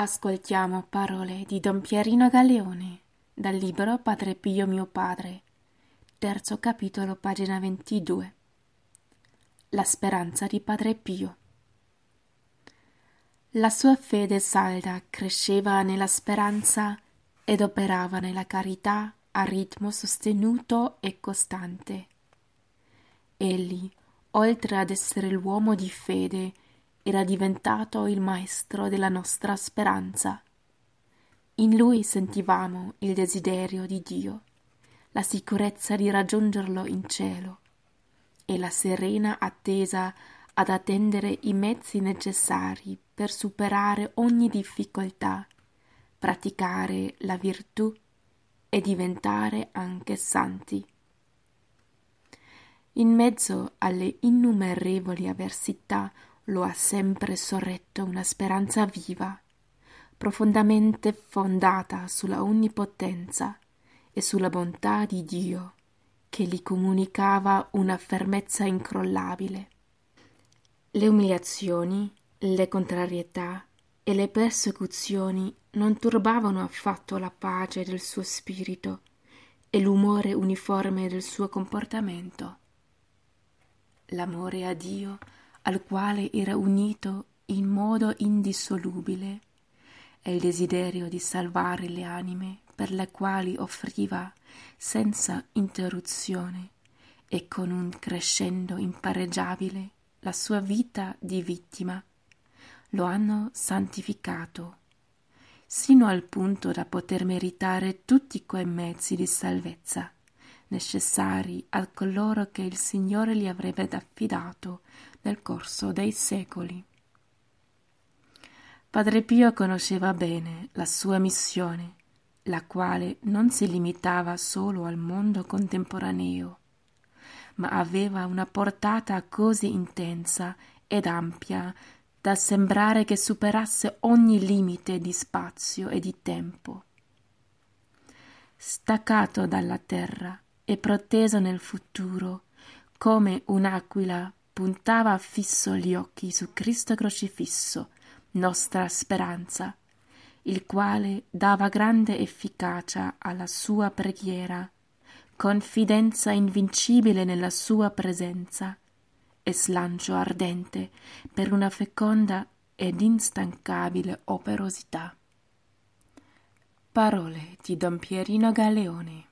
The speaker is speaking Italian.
Ascoltiamo parole di Don Pierino Galeone dal libro Padre Pio mio padre, terzo capitolo, pagina 22. La speranza di Padre Pio. La sua fede salda cresceva nella speranza ed operava nella carità a ritmo sostenuto e costante. Egli, oltre ad essere l'uomo di fede, era diventato il maestro della nostra speranza. In lui sentivamo il desiderio di Dio, la sicurezza di raggiungerlo in cielo e la serena attesa ad attendere i mezzi necessari per superare ogni difficoltà, praticare la virtù e diventare anche santi. In mezzo alle innumerevoli avversità lo ha sempre sorretto una speranza viva, profondamente fondata sulla onnipotenza e sulla bontà di Dio, che gli comunicava una fermezza incrollabile. Le umiliazioni, le contrarietà e le persecuzioni non turbavano affatto la pace del suo spirito e l'umore uniforme del suo comportamento. L'amore a Dio al quale era unito in modo indissolubile e il desiderio di salvare le anime per le quali offriva senza interruzione e con un crescendo impareggiabile la sua vita di vittima, lo hanno santificato, sino al punto da poter meritare tutti quei mezzi di salvezza necessari a coloro che il Signore gli avrebbe affidato nel corso dei secoli. Padre Pio conosceva bene la sua missione, la quale non si limitava solo al mondo contemporaneo, ma aveva una portata così intensa ed ampia da sembrare che superasse ogni limite di spazio e di tempo. Staccato dalla terra e proteso nel futuro, come un'aquila puntava fisso gli occhi su Cristo crocifisso, nostra speranza, il quale dava grande efficacia alla sua preghiera, confidenza invincibile nella sua presenza e slancio ardente per una feconda ed instancabile operosità. Parole di Don Pierino Galeone